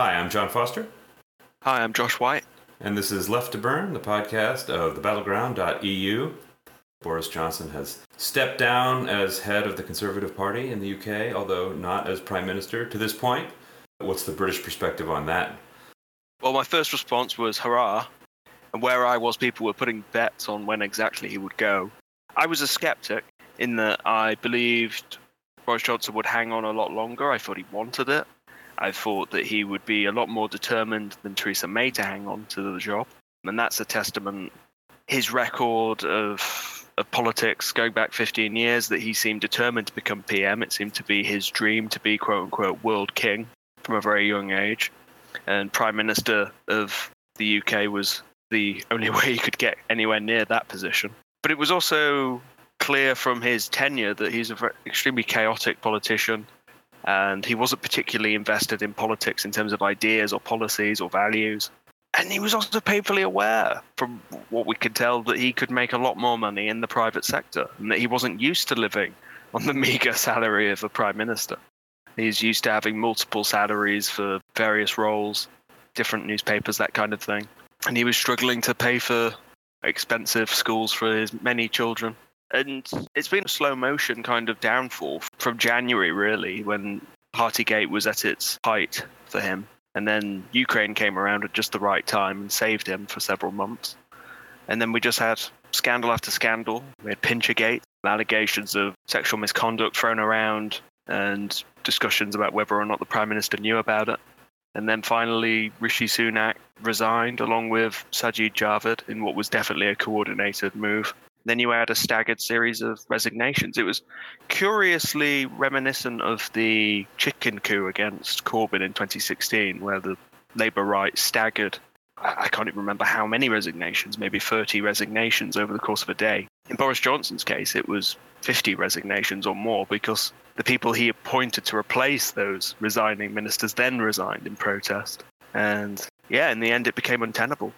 Hi, I'm John Foster. Hi, I'm Josh White. And this is Left to Burn, the podcast of thebattleground.eu. Boris Johnson has stepped down as head of the Conservative Party in the UK, although not as Prime Minister to this point. What's the British perspective on that? Well, my first response was hurrah. And where I was, people were putting bets on when exactly he would go. I was a skeptic in that I believed Boris Johnson would hang on a lot longer. I thought he wanted it. I thought that he would be a lot more determined than Theresa May to hang on to the job. And that's a testament his record of of politics going back 15 years that he seemed determined to become PM. It seemed to be his dream to be quote unquote world king from a very young age. And Prime Minister of the UK was the only way he could get anywhere near that position. But it was also clear from his tenure that he's an extremely chaotic politician and he wasn't particularly invested in politics in terms of ideas or policies or values. And he was also painfully aware, from what we could tell, that he could make a lot more money in the private sector and that he wasn't used to living on the meager salary of a prime minister. He's used to having multiple salaries for various roles, different newspapers, that kind of thing. And he was struggling to pay for expensive schools for his many children. And it's been a slow motion kind of downfall from January, really, when Partygate was at its height for him. And then Ukraine came around at just the right time and saved him for several months. And then we just had scandal after scandal. We had Pinchergate, allegations of sexual misconduct thrown around, and discussions about whether or not the Prime Minister knew about it. And then finally, Rishi Sunak resigned along with Sajid Javid in what was definitely a coordinated move. Then you had a staggered series of resignations. It was curiously reminiscent of the chicken coup against Corbyn in 2016, where the Labour right staggered. I can't even remember how many resignations, maybe 30 resignations over the course of a day. In Boris Johnson's case, it was 50 resignations or more because the people he appointed to replace those resigning ministers then resigned in protest. And yeah, in the end, it became untenable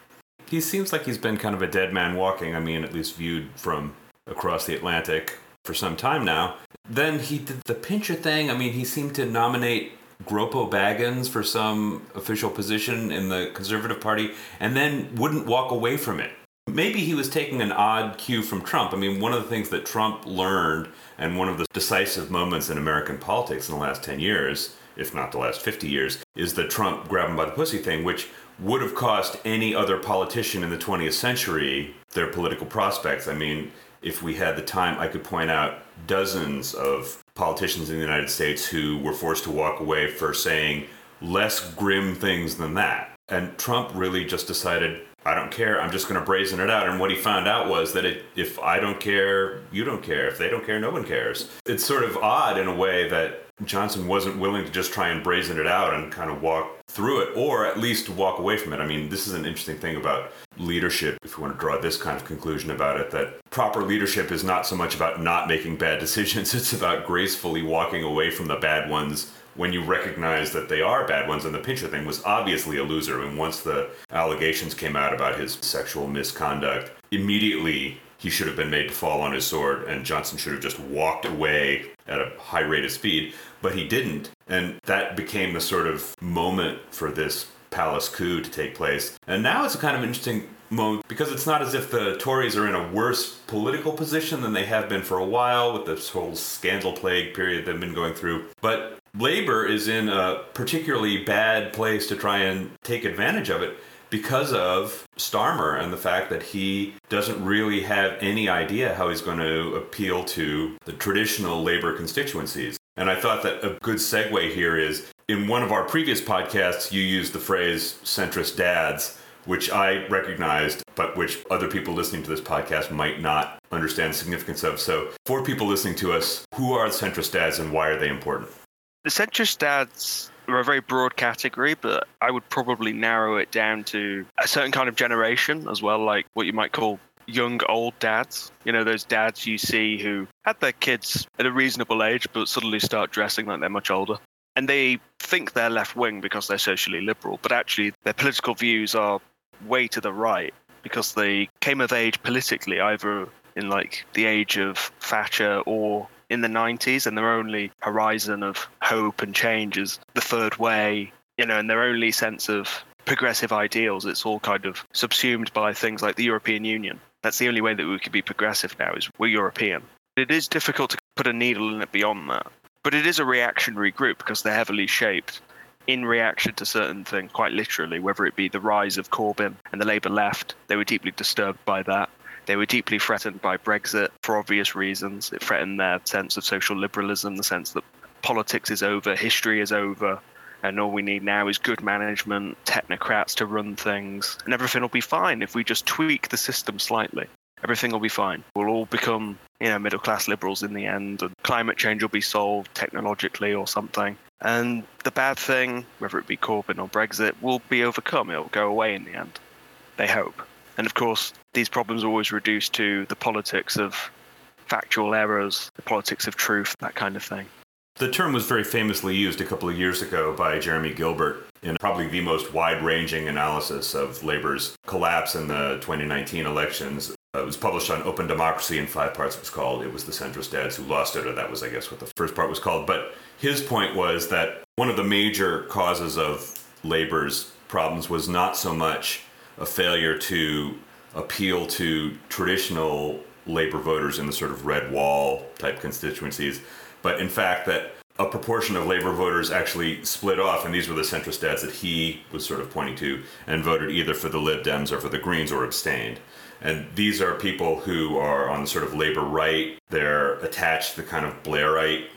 he seems like he's been kind of a dead man walking. I mean, at least viewed from across the Atlantic for some time now. Then he did the Pincher thing. I mean, he seemed to nominate Gropo Baggins for some official position in the Conservative Party and then wouldn't walk away from it. Maybe he was taking an odd cue from Trump. I mean, one of the things that Trump learned and one of the decisive moments in American politics in the last 10 years, if not the last 50 years, is the Trump grab him by the pussy thing, which would have cost any other politician in the 20th century their political prospects. I mean, if we had the time, I could point out dozens of politicians in the United States who were forced to walk away for saying less grim things than that. And Trump really just decided, I don't care, I'm just going to brazen it out. And what he found out was that it, if I don't care, you don't care. If they don't care, no one cares. It's sort of odd in a way that Johnson wasn't willing to just try and brazen it out and kind of walk through it, or at least walk away from it. I mean, this is an interesting thing about leadership, if you want to draw this kind of conclusion about it, that proper leadership is not so much about not making bad decisions, it's about gracefully walking away from the bad ones when you recognize that they are bad ones. And the Pincher thing was obviously a loser. And once the allegations came out about his sexual misconduct, immediately he should have been made to fall on his sword, and Johnson should have just walked away at a high rate of speed, but he didn't. And that became the sort of moment for this palace coup to take place. And now it's a kind of interesting moment because it's not as if the Tories are in a worse political position than they have been for a while with this whole scandal plague period they've been going through. But Labour is in a particularly bad place to try and take advantage of it because of Starmer and the fact that he doesn't really have any idea how he's going to appeal to the traditional labor constituencies. And I thought that a good segue here is in one of our previous podcasts, you used the phrase centrist dads, which I recognized, but which other people listening to this podcast might not understand the significance of. So, for people listening to us, who are the centrist dads and why are they important? The centrist dads are a very broad category, but I would probably narrow it down to a certain kind of generation as well, like what you might call young old dads. You know, those dads you see who had their kids at a reasonable age, but suddenly start dressing like they're much older. And they think they're left wing because they're socially liberal, but actually their political views are way to the right because they came of age politically either in like the age of Thatcher or in the 90s, and their only horizon of hope and change is the third way you know, and their only sense of progressive ideals, it's all kind of subsumed by things like the European Union. That's the only way that we could be progressive now is we're European. It is difficult to put a needle in it beyond that. But it is a reactionary group because they're heavily shaped in reaction to certain things, quite literally, whether it be the rise of Corbyn and the Labour left. They were deeply disturbed by that. They were deeply threatened by Brexit for obvious reasons. It threatened their sense of social liberalism, the sense that politics is over, history is over, and all we need now is good management, technocrats to run things, and everything will be fine if we just tweak the system slightly. Everything will be fine. We'll all become, you know, middle class liberals in the end, and climate change will be solved technologically or something. And the bad thing, whether it be Corbyn or Brexit, will be overcome. It'll go away in the end. They hope. And of course, these problems are always reduced to the politics of factual errors, the politics of truth, that kind of thing. The term was very famously used a couple of years ago by Jeremy Gilbert in probably the most wide ranging analysis of labor's collapse in the 2019 elections. Uh, it was published on Open Democracy in five parts, it was called. It was the centrist dads who lost it, or that was, I guess, what the first part was called. But his point was that one of the major causes of labor's problems was not so much a failure to appeal to traditional Labour voters in the sort of red wall type constituencies, but in fact that a proportion of Labour voters actually split off, and these were the centrist dads that he was sort of pointing to, and voted either for the Lib Dems or for the Greens or abstained. And these are people who are on the sort of Labour right. They're attached to the kind of Blairite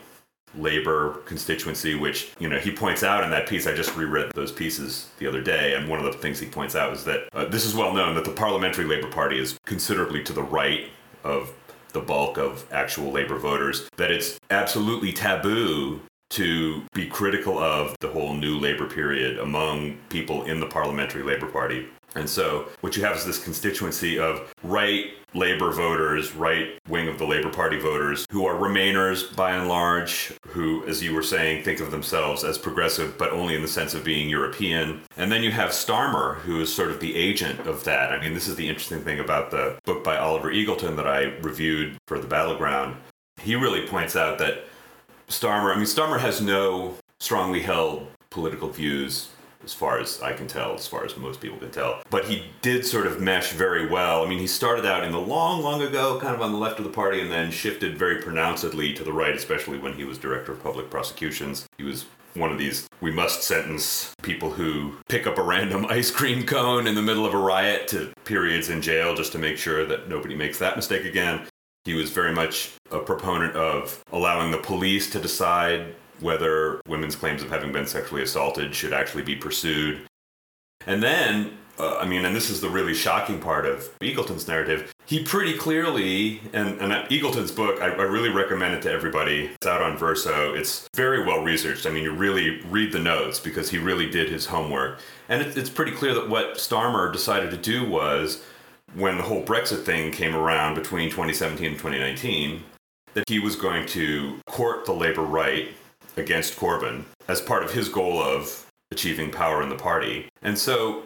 labor constituency, which, you know, he points out in that piece. I just reread those pieces the other day, and one of the things he points out is that uh, this is well known that the Parliamentary Labour Party is considerably to the right of the bulk of actual labor voters, that it's absolutely taboo to be critical of the whole new labor period among people in the Parliamentary Labour Party. And so, what you have is this constituency of right labor voters, right wing of the Labor Party voters, who are Remainers by and large, who, as you were saying, think of themselves as progressive, but only in the sense of being European. And then you have Starmer, who is sort of the agent of that. I mean, this is the interesting thing about the book by Oliver Eagleton that I reviewed for the Battleground. He really points out that Starmer, I mean, Starmer has no strongly held political views as far as I can tell, as far as most people can tell. But he did sort of mesh very well. I mean, he started out in the long, long ago, kind of on the left of the party, and then shifted very pronouncedly to the right, especially when he was director of public prosecutions. He was one of these we must sentence people who pick up a random ice cream cone in the middle of a riot to periods in jail just to make sure that nobody makes that mistake again. He was very much a proponent of allowing the police to decide whether women's claims of having been sexually assaulted should actually be pursued. And then, uh, I mean, and this is the really shocking part of Eagleton's narrative, he pretty clearly, and, and Eagleton's book, I, I really recommend it to everybody. It's out on Verso. It's very well researched. I mean, you really read the notes because he really did his homework. And it, it's pretty clear that what Starmer decided to do was, when the whole Brexit thing came around between 2017 and 2019, that he was going to court the labor right against Corbyn as part of his goal of achieving power in the party. And so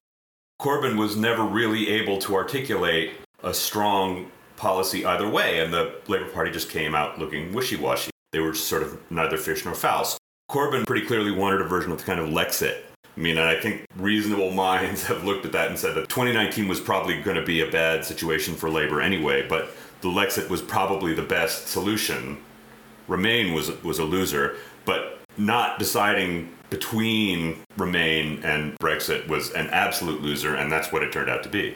Corbyn was never really able to articulate a strong policy either way, and the Labour Party just came out looking wishy washy. They were sort of neither fish nor fowl. Corbyn pretty clearly wanted a version of the kind of Lexit. I mean, I think reasonable minds have looked at that and said that 2019 was probably going to be a bad situation for Labour anyway, but the Lexit was probably the best solution. Remain was was a loser, but not deciding between Remain and Brexit was an absolute loser, and that's what it turned out to be.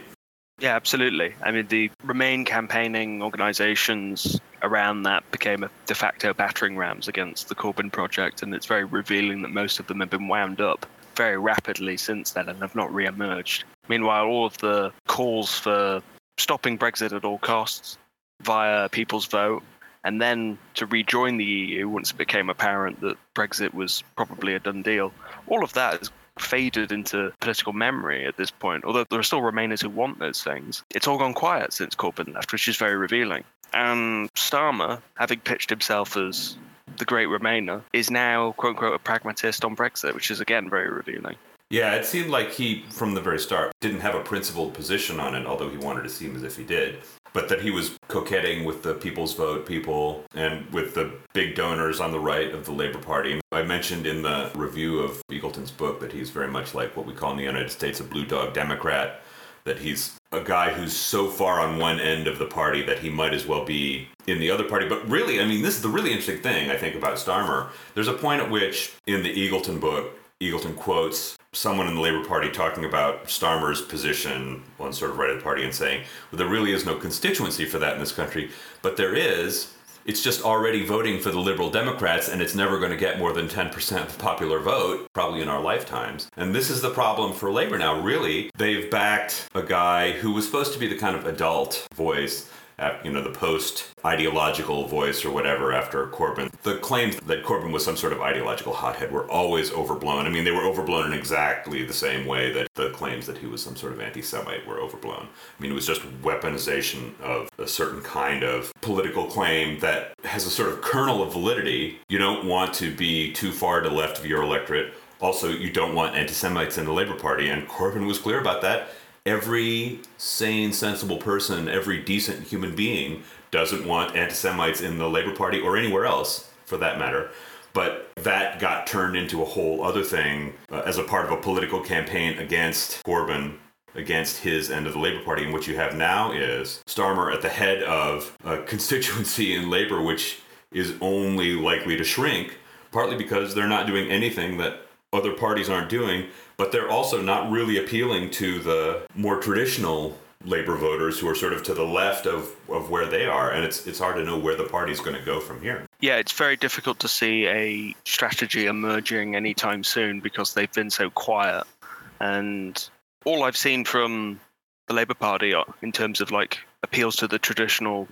Yeah, absolutely. I mean, the Remain campaigning organizations around that became a de facto battering rams against the Corbyn project, and it's very revealing that most of them have been wound up very rapidly since then and have not re emerged. Meanwhile, all of the calls for stopping Brexit at all costs via people's vote and then to rejoin the EU once it became apparent that Brexit was probably a done deal. All of that has faded into political memory at this point, although there are still Remainers who want those things. It's all gone quiet since Corbyn left, which is very revealing. And Starmer, having pitched himself as the great Remainer, is now, quote unquote, a pragmatist on Brexit, which is again very revealing. Yeah, it seemed like he, from the very start, didn't have a principled position on it, although he wanted to seem as if he did. But that he was coquetting with the People's Vote people and with the big donors on the right of the Labor Party. I mentioned in the review of Eagleton's book that he's very much like what we call in the United States a blue dog Democrat, that he's a guy who's so far on one end of the party that he might as well be in the other party. But really, I mean, this is the really interesting thing I think about Starmer. There's a point at which in the Eagleton book, Eagleton quotes someone in the Labor Party talking about Starmer's position on sort of right of the party and saying, well, there really is no constituency for that in this country, but there is. It's just already voting for the Liberal Democrats, and it's never going to get more than 10% of the popular vote, probably in our lifetimes. And this is the problem for Labor now. Really, they've backed a guy who was supposed to be the kind of adult voice you know, the post ideological voice or whatever after Corbyn. The claims that Corbyn was some sort of ideological hothead were always overblown. I mean, they were overblown in exactly the same way that the claims that he was some sort of anti Semite were overblown. I mean, it was just weaponization of a certain kind of political claim that has a sort of kernel of validity. You don't want to be too far to the left of your electorate. Also, you don't want anti Semites in the Labour Party, and Corbyn was clear about that every sane, sensible person, every decent human being doesn't want anti Semites in the Labor Party or anywhere else for that matter. But that got turned into a whole other thing uh, as a part of a political campaign against Corbyn, against his end of the Labor Party. And what you have now is Starmer at the head of a constituency in Labor, which is only likely to shrink, partly because they're not doing anything that other parties aren't doing, but they're also not really appealing to the more traditional labor voters who are sort of to the left of, of where they are. And it's it's hard to know where the party's going to go from here. Yeah it's very difficult to see a strategy emerging anytime soon because they've been so quiet. And all i've seen from the labor party uh, in terms of like appeals to the traditional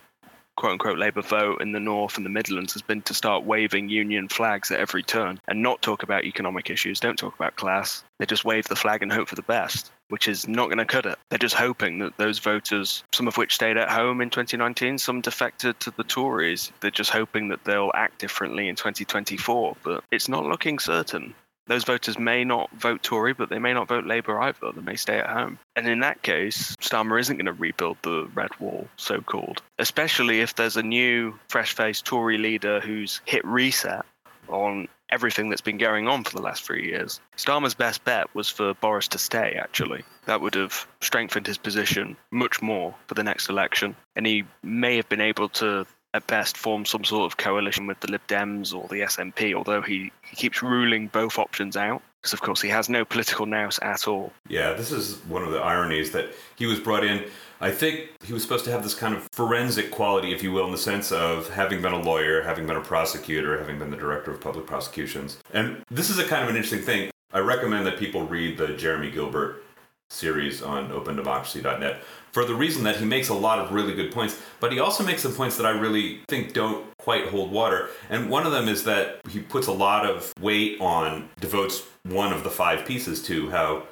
quote unquote Labour vote in the North and the Midlands has been to start waving union flags at every turn and not talk about economic issues, don't talk about class. They just wave the flag and hope for the best, which is not going to cut it. They're just hoping that those voters, some of which stayed at home in 2019, some defected to the Tories, they're just hoping that they'll act differently in 2024. But it's not looking certain those voters may not vote Tory, but they may not vote Labour either. They may stay at home. And in that case, Starmer isn't going to rebuild the red wall, so called, especially if there's a new, fresh faced Tory leader who's hit reset on everything that's been going on for the last three years. Starmer's best bet was for Boris to stay, actually. That would have strengthened his position much more for the next election. And he may have been able to at best form some sort of coalition with the Lib Dems or the SNP, although he, he keeps ruling both options out because, of course, he has no political nous at all. Yeah, this is one of the ironies that he was brought in. I think he was supposed to have this kind of forensic quality, if you will, in the sense of having been a lawyer, having been a prosecutor, having been the director of public prosecutions. And this is a kind of an interesting thing. I recommend that people read the Jeremy Gilbert series on opendemocracy.net for the reason that he makes a lot of really good points, but he also makes some points that I really think don't quite hold water. And one of them is that he puts a lot of weight on, devotes one of the five pieces to how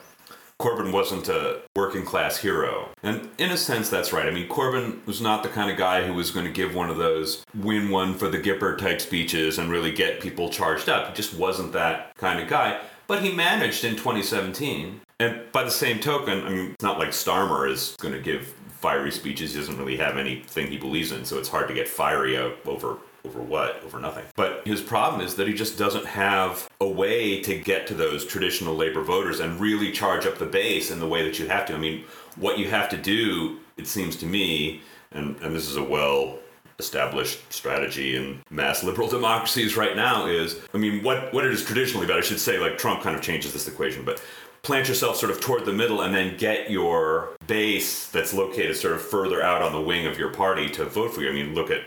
Corbyn wasn't a working class hero. And in a sense, that's right. I mean, Corbyn was not the kind of guy who was going to give one of those win one for the Gipper type speeches and really get people charged up. He just wasn't that kind of guy. But he managed in 2017 and by the same token, I mean, it's not like Starmer is going to give fiery speeches. He doesn't really have anything he believes in, so it's hard to get fiery over over what? Over nothing. But his problem is that he just doesn't have a way to get to those traditional labor voters and really charge up the base in the way that you have to. I mean, what you have to do, it seems to me, and, and this is a well established strategy in mass liberal democracies right now is I mean what what it is traditionally about I should say like Trump kind of changes this equation but plant yourself sort of toward the middle and then get your base that's located sort of further out on the wing of your party to vote for you. I mean, look at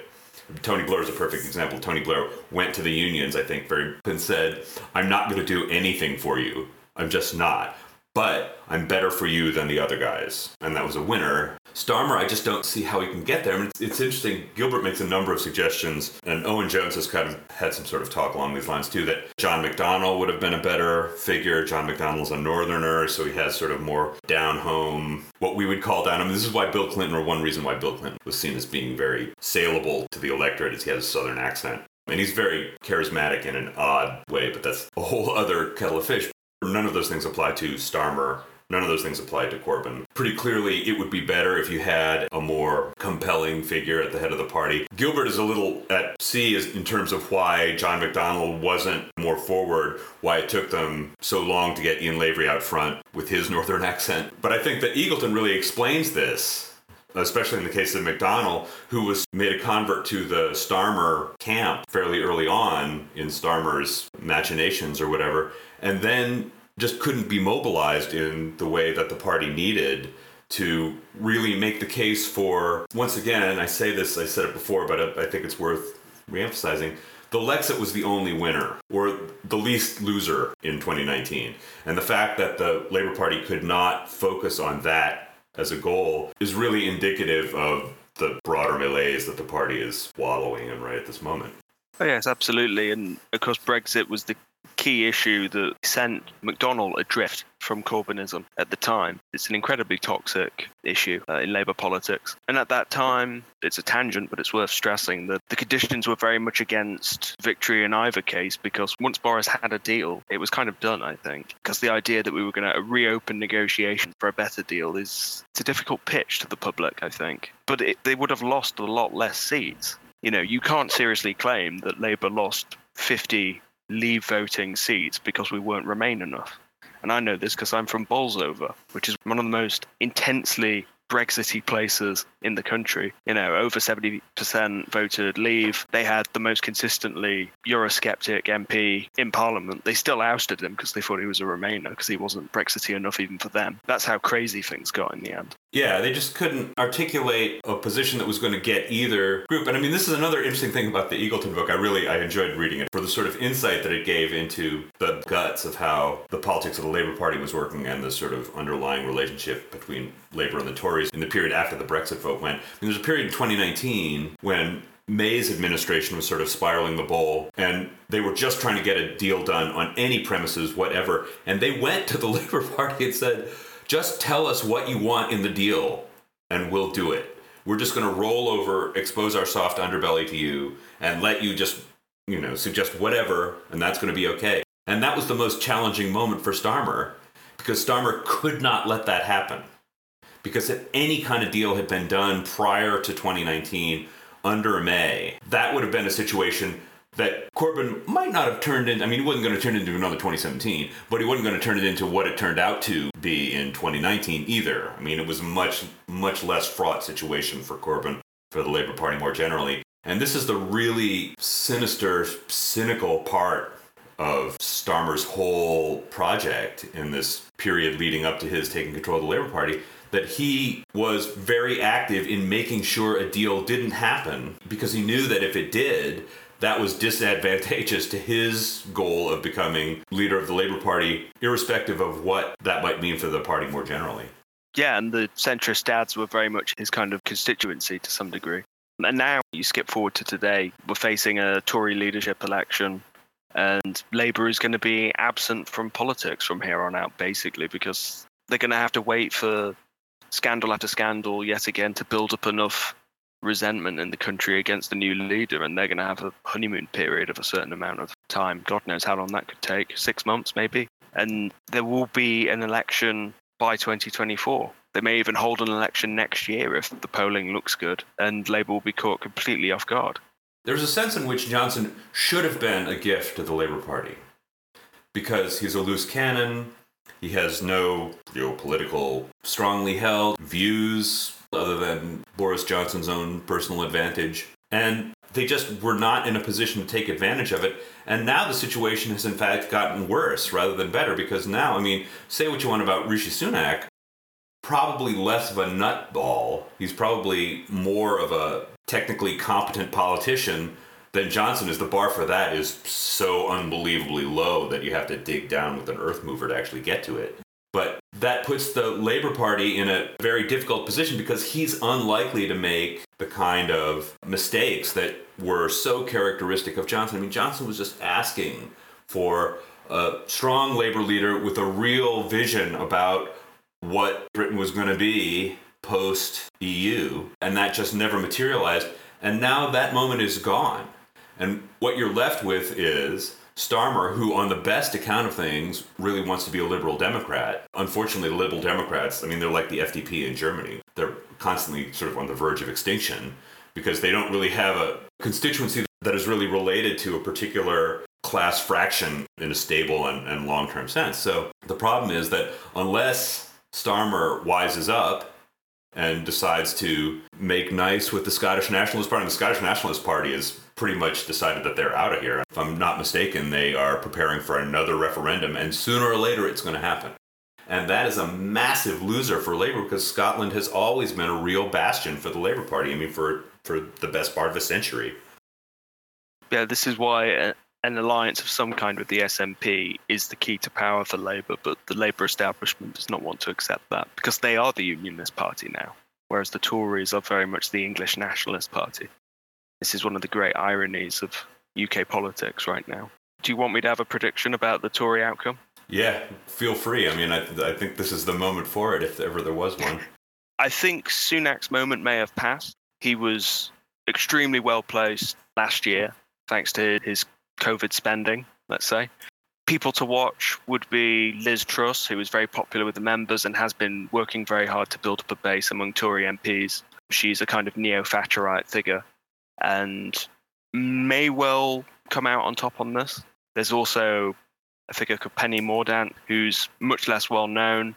Tony Blair is a perfect example. Tony Blair went to the unions, I think, very and said, "I'm not going to do anything for you. I'm just not." But I'm better for you than the other guys. And that was a winner. Starmer, I just don't see how he can get there. I mean, it's, it's, interesting. Gilbert makes a number of suggestions, and Owen Jones has kind of had some sort of talk along these lines too that John McDonnell would have been a better figure. John McDonnell's a northerner, so he has sort of more down home, what we would call down. I mean, this is why Bill Clinton, or one reason why Bill Clinton was seen as being very saleable to the electorate, is he has a southern accent. And he's very charismatic in an odd way, but that's a whole other kettle of fish. None of those things apply to Starmer None of those things apply to Corbyn. Pretty clearly, it would be better if you had a more compelling figure at the head of the party. Gilbert is a little at sea in terms of why John McDonnell wasn't more forward, why it took them so long to get Ian Lavery out front with his northern accent. But I think that Eagleton really explains this especially in the case of McDonnell, who was made a convert to the Starmer camp fairly early on in Starmer's machinations or whatever, and then just couldn't be mobilized in the way that the party needed to really make the case for once again i say this i said it before but i think it's worth reemphasizing the Lexit was the only winner or the least loser in 2019. And the fact that the Labour Party could not focus on that as a goal is really indicative of the broader malaise that the party is wallowing in right at this moment. Oh, yes, absolutely. And of course, Brexit was the key issue that sent McDonnell adrift from Corbynism at the time. It's an incredibly toxic issue uh, in Labour politics. And at that time, it's a tangent, but it's worth stressing that the conditions were very much against victory in either case because once Boris had a deal, it was kind of done, I think. Because the idea that we were going to reopen negotiations for a better deal is it's a difficult pitch to the public, I think. But it, they would have lost a lot less seats. You know, you can't seriously claim that Labour lost 50 leave voting seats because we weren't Remain enough. And I know this because I'm from Bolsover, which is one of the most intensely Brexity places in the country. You know, over 70% voted leave. They had the most consistently Eurosceptic MP in Parliament. They still ousted him because they thought he was a Remainer because he wasn't Brexity enough even for them. That's how crazy things got in the end. Yeah, they just couldn't articulate a position that was going to get either group. And I mean, this is another interesting thing about the Eagleton book. I really I enjoyed reading it for the sort of insight that it gave into the guts of how the politics of the Labour Party was working and the sort of underlying relationship between Labour and the Tories in the period after the Brexit vote went. I mean, there's a period in 2019 when May's administration was sort of spiraling the bowl, and they were just trying to get a deal done on any premises, whatever. And they went to the Labour Party and said, just tell us what you want in the deal and we'll do it. We're just going to roll over, expose our soft underbelly to you, and let you just, you know, suggest whatever, and that's going to be okay. And that was the most challenging moment for Starmer because Starmer could not let that happen. Because if any kind of deal had been done prior to 2019 under May, that would have been a situation that Corbyn might not have turned in. I mean, he wasn't going to turn it into another 2017, but he wasn't going to turn it into what it turned out to be in 2019 either. I mean, it was a much, much less fraught situation for Corbyn, for the Labour Party more generally. And this is the really sinister, cynical part of Starmer's whole project in this period leading up to his taking control of the Labour Party that he was very active in making sure a deal didn't happen because he knew that if it did, that was disadvantageous to his goal of becoming leader of the Labour Party, irrespective of what that might mean for the party more generally. Yeah, and the centrist dads were very much his kind of constituency to some degree. And now you skip forward to today, we're facing a Tory leadership election, and Labour is going to be absent from politics from here on out, basically, because they're going to have to wait for scandal after scandal yet again to build up enough resentment in the country against the new leader, and they're going to have a honeymoon period of a certain amount of time. God knows how long that could take six months, maybe. And there will be an election by 2024. They may even hold an election next year if the polling looks good, and Labour will be caught completely off guard. There's a sense in which Johnson should have been a gift to the Labour Party because he's a loose cannon. He has no geopolitical, strongly held views other than Boris Johnson's own personal advantage. And they just were not in a position to take advantage of it. And now the situation has, in fact, gotten worse rather than better because now, I mean, say what you want about Rishi Sunak, probably less of a nutball. He's probably more of a technically competent politician than Johnson is. The bar for that is so unbelievably low that you have to dig down with an earth mover to actually get to it. But that puts the Labor Party in a very difficult position because he's unlikely to make the kind of mistakes that were so characteristic of Johnson. I mean, Johnson was just asking for a strong labor leader with a real vision about what Britain was going to be post EU, and that just never materialized. And now that moment is gone. And what you're left with is Starmer, who, on the best account of things, really wants to be a liberal Democrat. Unfortunately, liberal Democrats, I mean, they're like the FDP in Germany. They're constantly sort of on the verge of extinction because they don't really have a constituency that is really related to a particular class fraction in a stable and, and long term sense. So the problem is that unless Starmer wises up and decides to make nice with the Scottish Nationalist Party, and the Scottish Nationalist Party has pretty much decided that they're out of here. If I'm not mistaken, they are preparing for another referendum, and sooner or later it's going to happen. And that is a massive loser for Labour because Scotland has always been a real bastion for the Labour Party. I mean, for, for the best part of a century. Yeah, this is why an alliance of some kind with the SNP is the key to power for Labour, but the Labour establishment does not want to accept that because they are the Unionist Party now, whereas the Tories are very much the English Nationalist Party. This is one of the great ironies of UK politics right now. Do you want me to have a prediction about the Tory outcome? Yeah, feel free. I mean, I, I think this is the moment for it, if ever there was one. I think Sunak's moment may have passed. He was extremely well placed last year, thanks to his COVID spending, let's say. People to watch would be Liz Truss, who is very popular with the members and has been working very hard to build up a base among Tory MPs. She's a kind of neo Thatcherite figure and may well come out on top on this. There's also a figure called Penny Mordaunt, who's much less well known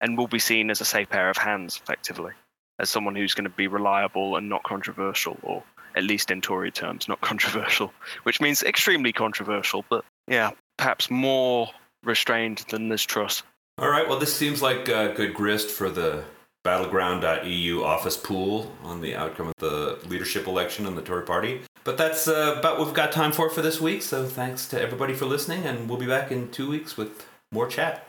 and will be seen as a safe pair of hands, effectively, as someone who's going to be reliable and not controversial, or at least in Tory terms, not controversial, which means extremely controversial, but yeah, perhaps more restrained than Liz Truss. All right, well, this seems like a good grist for the battleground.eu office pool on the outcome of the leadership election in the Tory party. But that's uh, about what we've got time for for this week. So thanks to everybody for listening, and we'll be back in two weeks with more chat.